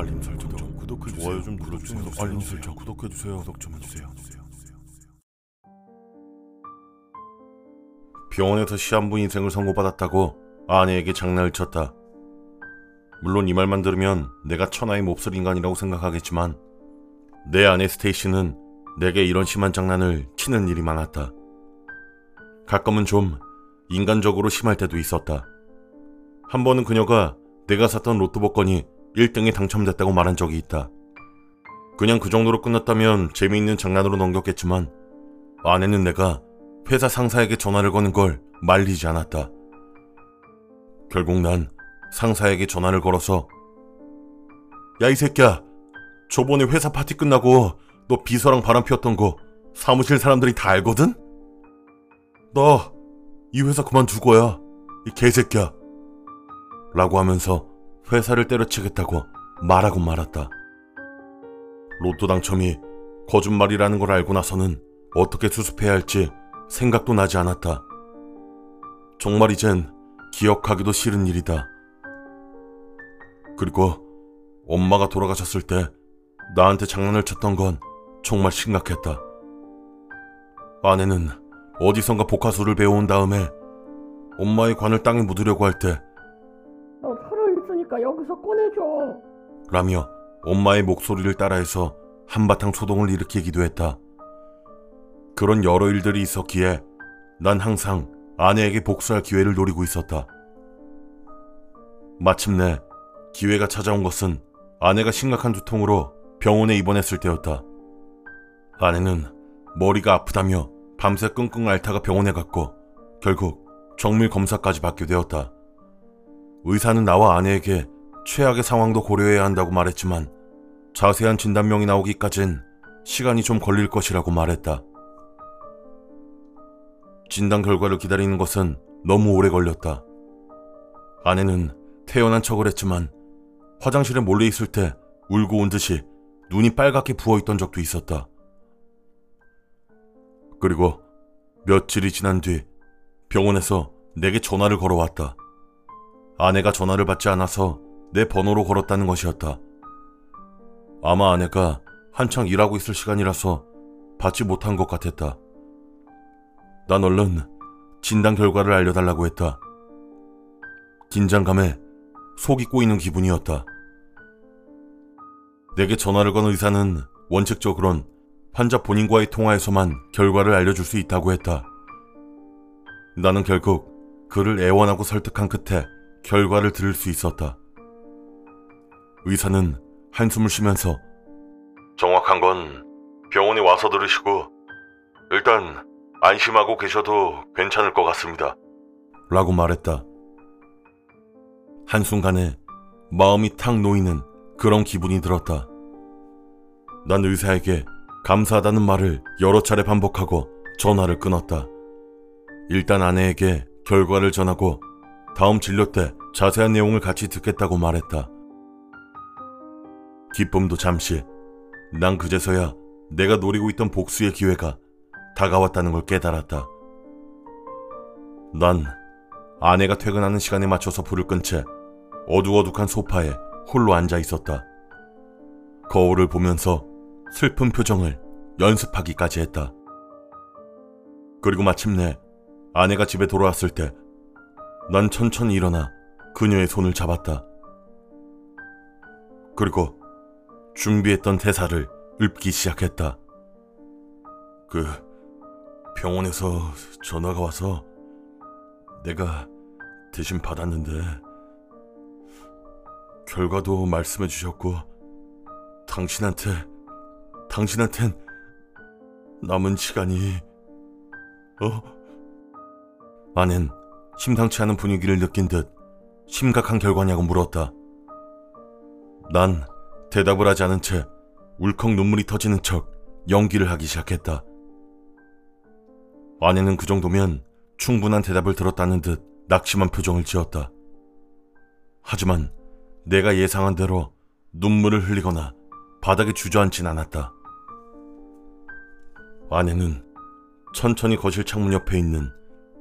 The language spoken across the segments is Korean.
알림 설정 좀 구독해 주세요. 좋아요 좀 눌러주세요. 알림 설정 구독해 주세요. 구독 좀 해주세요. 병원에서 시한부 인생을 선고받았다고 아내에게 장난을 쳤다. 물론 이 말만 들으면 내가 천하의 몹쓸 인간이라고 생각하겠지만 내 아내 스테이시는 내게 이런 심한 장난을 치는 일이 많았다. 가끔은 좀 인간적으로 심할 때도 있었다. 한 번은 그녀가 내가 샀던 로또 복권이 1등에 당첨됐다고 말한 적이 있다. 그냥 그 정도로 끝났다면 재미있는 장난으로 넘겼겠지만 아내는 내가 회사 상사에게 전화를 거는 걸 말리지 않았다. 결국 난 상사에게 전화를 걸어서 야 이 새끼야 저번에 회사 파티 끝나고 너 비서랑 바람 피웠던 거 사무실 사람들이 다 알거든? 너 이 회사 그만둘 거야 이 개새끼야 라고 하면서 회사를 때려치겠다고 말하고 말았다. 로또 당첨이 거짓말이라는 걸 알고 나서는 어떻게 수습해야 할지 생각도 나지 않았다. 정말 이젠 기억하기도 싫은 일이다. 그리고 엄마가 돌아가셨을 때 나한테 장난을 쳤던 건 정말 심각했다. 아내는 어디선가 복화술을 배워온 다음에 엄마의 관을 땅에 묻으려고 할때너 살아있으니까 여기서 꺼내줘. 라며 엄마의 목소리를 따라해서 한바탕 소동을 일으키기도 했다. 그런 여러 일들이 있었기에 난 항상 아내에게 복수할 기회를 노리고 있었다. 마침내 기회가 찾아온 것은 아내가 심각한 두통으로 병원에 입원했을 때였다. 아내는 머리가 아프다며 밤새 끙끙 앓다가 병원에 갔고 결국 정밀 검사까지 받게 되었다. 의사는 나와 아내에게 최악의 상황도 고려해야 한다고 말했지만 자세한 진단명이 나오기까진 시간이 좀 걸릴 것이라고 말했다. 진단 결과를 기다리는 것은 너무 오래 걸렸다. 아내는 태어난 척을 했지만 화장실에 몰래 있을 때 울고 온 듯이 눈이 빨갛게 부어 있던 적도 있었다. 그리고 며칠이 지난 뒤 병원에서 내게 전화를 걸어왔다. 아내가 전화를 받지 않아서 내 번호로 걸었다는 것이었다. 아마 아내가 한창 일하고 있을 시간이라서 받지 못한 것 같았다. 난 얼른 진단 결과를 알려달라고 했다. 긴장감에 속이 꼬이는 기분이었다. 내게 전화를 건 의사는 원칙적으론 환자 본인과의 통화에서만 결과를 알려줄 수 있다고 했다. 나는 결국 그를 애원하고 설득한 끝에 결과를 들을 수 있었다. 의사는 한숨을 쉬면서 정확한 건 병원에 와서 들으시고 일단 안심하고 계셔도 괜찮을 것 같습니다. 라고 말했다. 한순간에 마음이 탁 놓이는 그런 기분이 들었다. 난 의사에게 감사하다는 말을 여러 차례 반복하고 전화를 끊었다. 일단 아내에게 결과를 전하고 다음 진료 때 자세한 내용을 같이 듣겠다고 말했다. 기쁨도 잠시, 난 그제서야 내가 노리고 있던 복수의 기회가 다가왔다는 걸 깨달았다. 난 아내가 퇴근하는 시간에 맞춰서 불을 끈 채 어두어둑한 소파에 홀로 앉아 있었다. 거울을 보면서 슬픈 표정을 연습하기까지 했다. 그리고 마침내 아내가 집에 돌아왔을 때 난 천천히 일어나 그녀의 손을 잡았다. 그리고 준비했던 대사를 읊기 시작했다. 그 병원에서 전화가 와서 내가 대신 받았는데 결과도 말씀해 주셨고 당신한테 당신한텐 남은 시간이 어? 아낸 심상치 않은 분위기를 느낀 듯 심각한 결과냐고 물었다. 난 대답을 하지 않은 채 울컥 눈물이 터지는 척 연기를 하기 시작했다. 아내는 그 정도면 충분한 대답을 들었다는 듯 낙심한 표정을 지었다. 하지만 내가 예상한 대로 눈물을 흘리거나 바닥에 주저앉진 않았다. 아내는 천천히 거실 창문 옆에 있는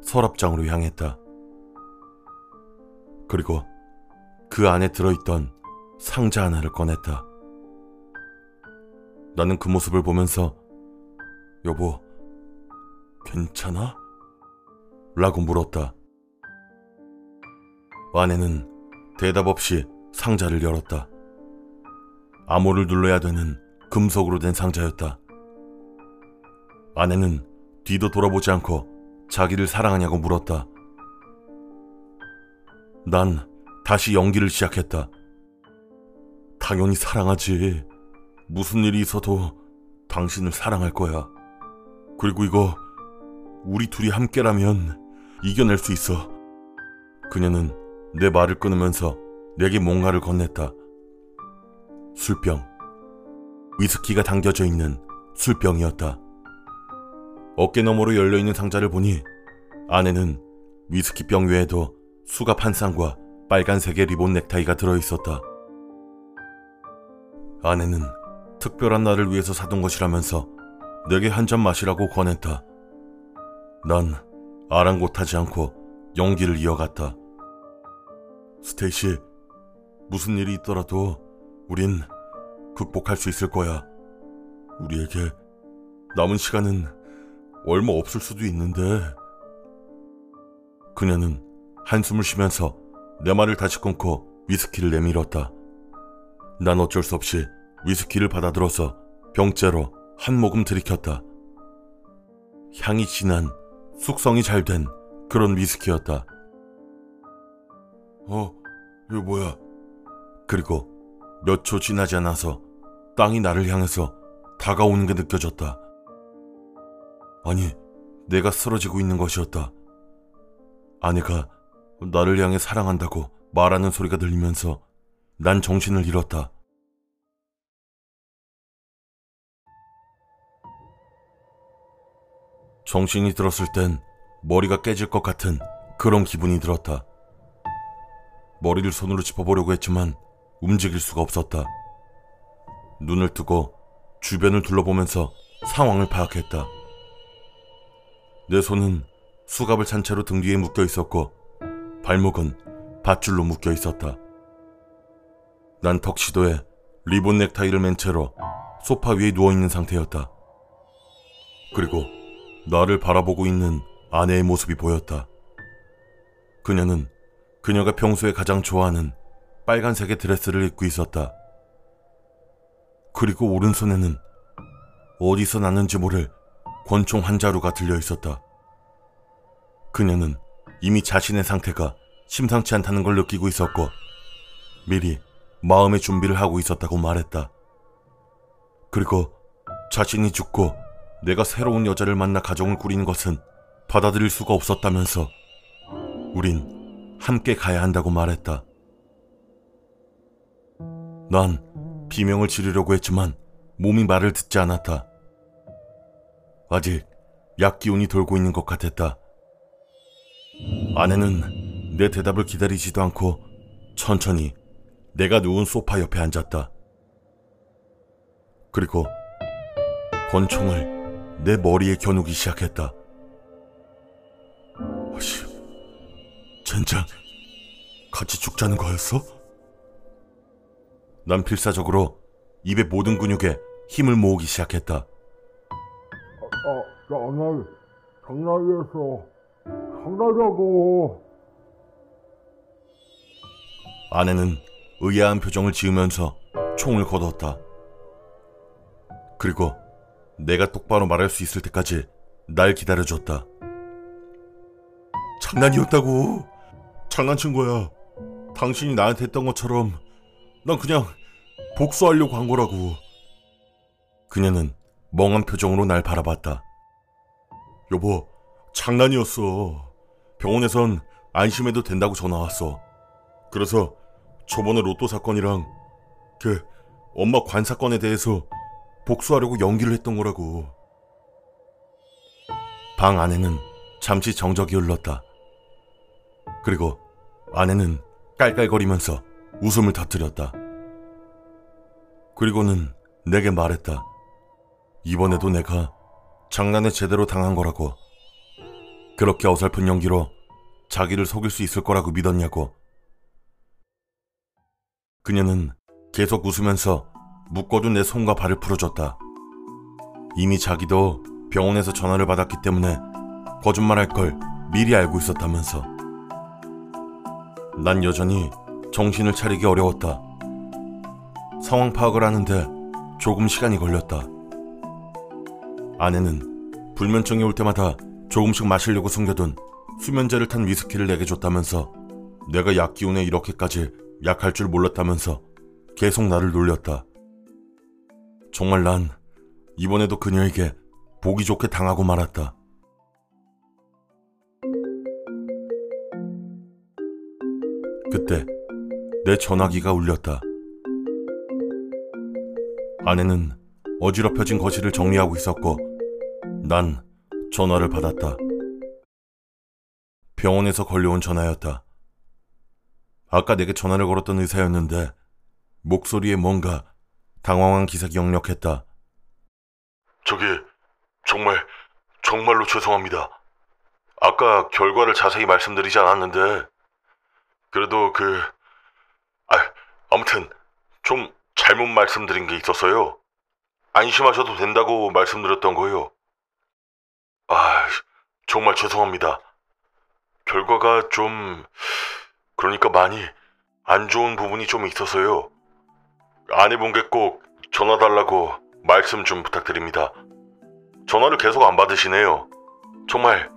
서랍장으로 향했다. 그리고 그 안에 들어있던 상자 하나를 꺼냈다. 나는 그 모습을 보면서 여보, 괜찮아? 라고 물었다. 아내는 대답 없이 상자를 열었다. 암호를 눌러야 되는 금속으로 된 상자였다. 아내는 뒤도 돌아보지 않고 자기를 사랑하냐고 물었다. 난 다시 연기를 시작했다. 당연히 사랑하지. 무슨 일이 있어도 당신을 사랑할 거야. 그리고 이거 우리 둘이 함께라면 이겨낼 수 있어. 그녀는 내 말을 끊으면서 내게 뭔가를 건넸다. 술병. 위스키가 담겨져 있는 술병이었다. 어깨 너머로 열려있는 상자를 보니 안에는 위스키병 외에도 수갑 한 쌍과 빨간색의 리본 넥타이가 들어있었다. 아내는 특별한 날을 위해서 사둔 것이라면서 내게 한 잔 마시라고 권했다. 난 아랑곳하지 않고 연기를 이어갔다. 스테이시, 무슨 일이 있더라도 우린 극복할 수 있을 거야. 우리에게 남은 시간은 얼마 없을 수도 있는데. 그녀는 한숨을 쉬면서 내 말을 다시 끊고 위스키를 내밀었다. 난 어쩔 수 없이 위스키를 받아들어서 병째로 한 모금 들이켰다. 향이 진한 숙성이 잘 된 그런 위스키였다. 어, 이거 뭐야? 그리고 몇 초 지나지 않아서 땅이 나를 향해서 다가오는 게 느껴졌다. 아니, 내가 쓰러지고 있는 것이었다. 아내가 나를 향해 사랑한다고 말하는 소리가 들리면서 난 정신을 잃었다. 정신이 들었을 땐 머리가 깨질 것 같은 그런 기분이 들었다. 머리를 손으로 짚어보려고 했지만 움직일 수가 없었다. 눈을 뜨고 주변을 둘러보면서 상황을 파악했다. 내 손은 수갑을 찬 채로 등 뒤에 묶여 있었고 발목은 밧줄로 묶여 있었다. 난 턱시도에 리본 넥타이를 맨 채로 소파 위에 누워 있는 상태였다. 그리고 나를 바라보고 있는 아내의 모습이 보였다. 그녀는 그녀가 평소에 가장 좋아하는 빨간색의 드레스를 입고 있었다. 그리고 오른손에는 어디서 났는지 모를 권총 한 자루가 들려 있었다. 그녀는 이미 자신의 상태가 심상치 않다는 걸 느끼고 있었고 미리 마음의 준비를 하고 있었다고 말했다. 그리고 자신이 죽고 내가 새로운 여자를 만나 가정을 꾸리는 것은 받아들일 수가 없었다면서 우린 함께 가야 한다고 말했다. 난 비명을 지르려고 했지만 몸이 말을 듣지 않았다. 아직 약 기운이 돌고 있는 것 같았다. 아내는 내 대답을 기다리지도 않고 천천히 내가 누운 소파 옆에 앉았다. 그리고 권총을 내 머리에 겨누기 시작했다. 아씨, 젠장, 같이 죽자는 거였어? 난 필사적으로 입의 모든 근육에 힘을 모으기 시작했다. 아, 장난, 장난이었어. 장난이라고. 아내는 의아한 표정을 지으면서 총을 거뒀다. 그리고 내가 똑바로 말할 수 있을 때까지 날 기다려줬다. 장난이었다고. 장난친 거야. 당신이 나한테 했던 것처럼 난 그냥 복수하려고 한 거라고. 그녀는 멍한 표정으로 날 바라봤다. 여보, 장난이었어. 병원에선 안심해도 된다고 전화 왔어. 그래서 저번에 로또 사건이랑 그 엄마 관 사건에 대해서 복수하려고 연기를 했던 거라고. 방 안에는 잠시 정적이 흘렀다. 그리고 아내는 깔깔거리면서 웃음을 터뜨렸다. 그리고는 내게 말했다. 이번에도 내가 장난에 제대로 당한 거라고. 그렇게 어설픈 연기로 자기를 속일 수 있을 거라고 믿었냐고. 그녀는 계속 웃으면서 묶어둔 내 손과 발을 풀어줬다. 이미 자기도 병원에서 전화를 받았기 때문에 거짓말할 걸 미리 알고 있었다면서. 난 여전히 정신을 차리기 어려웠다. 상황 파악을 하는데 조금 시간이 걸렸다. 아내는 불면증이 올 때마다 조금씩 마시려고 숨겨둔 수면제를 탄 위스키를 내게 줬다면서 내가 약 기운에 이렇게까지 약할 줄 몰랐다면서 계속 나를 놀렸다. 정말 난 이번에도 그녀에게 보기 좋게 당하고 말았다. 그때 내 전화기가 울렸다. 아내는 어지럽혀진 거실을 정리하고 있었고 난 전화를 받았다. 병원에서 걸려온 전화였다. 아까 내게 전화를 걸었던 의사였는데 목소리에 뭔가 당황한 기색이 역력했다. 저기 정말 정말로 죄송합니다. 아까 결과를 자세히 말씀드리지 않았는데 그래도 그 아, 아무튼 좀 잘못 말씀드린 게 있었어요. 안심하셔도 된다고 말씀드렸던 거예요. 아, 정말 죄송합니다. 결과가 좀 그러니까 많이 안 좋은 부분이 좀 있어서요. 아내분께 꼭 전화 달라고 말씀 좀 부탁드립니다. 전화를 계속 안 받으시네요. 정말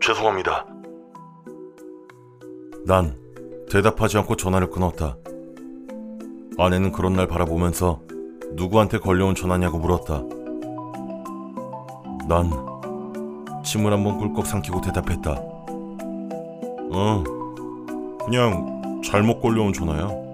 죄송합니다. 난 대답하지 않고 전화를 끊었다. 아내는 그런 날 바라보면서 누구한테 걸려온 전화냐고 물었다. 난 침을 한번 꿀꺽 삼키고 대답했다. 어, 그냥 잘못 걸려온 전화야.